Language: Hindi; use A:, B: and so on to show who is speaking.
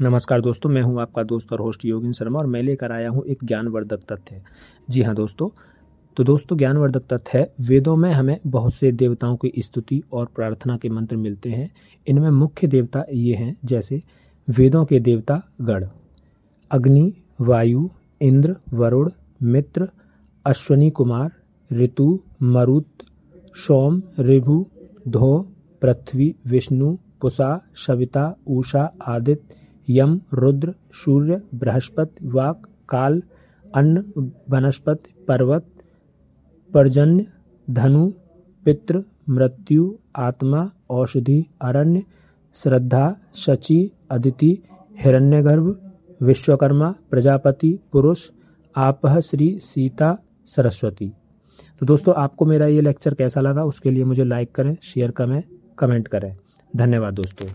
A: नमस्कार दोस्तों, मैं हूँ आपका दोस्त और होस्ट योगिन शर्मा और मैं लेकर आया हूँ एक ज्ञानवर्धक तथ्य। जी हाँ दोस्तों तो दोस्तों ज्ञानवर्धक तथ्य है, वेदों में हमें बहुत से देवताओं की स्तुति और प्रार्थना के मंत्र मिलते हैं। इनमें मुख्य देवता ये हैं, जैसे वेदों के देवता गण। अग्नि, वायु, इंद्र, वरुण, मित्र, अश्वनी कुमार, ऋतु, मरुत, सोम ऋभु धो, पृथ्वी, विष्णु, पुषा, सविता उषा आदित्य यम, रुद्र, सूर्य, बृहस्पति, वाक, काल, अन्न, वनस्पति, पर्वत, पर्जन्य, धनु, पितृ, मृत्यु, आत्मा, औषधि, अरण्य, श्रद्धा, शचि, अदिति, हिरण्यगर्भ, विश्वकर्मा, प्रजापति, पुरुष आपह श्री सीता, सरस्वती। तो दोस्तों, आपको मेरा ये लेक्चर कैसा लगा, उसके लिए मुझे लाइक करें, शेयर करें, कमेंट करें। धन्यवाद दोस्तों।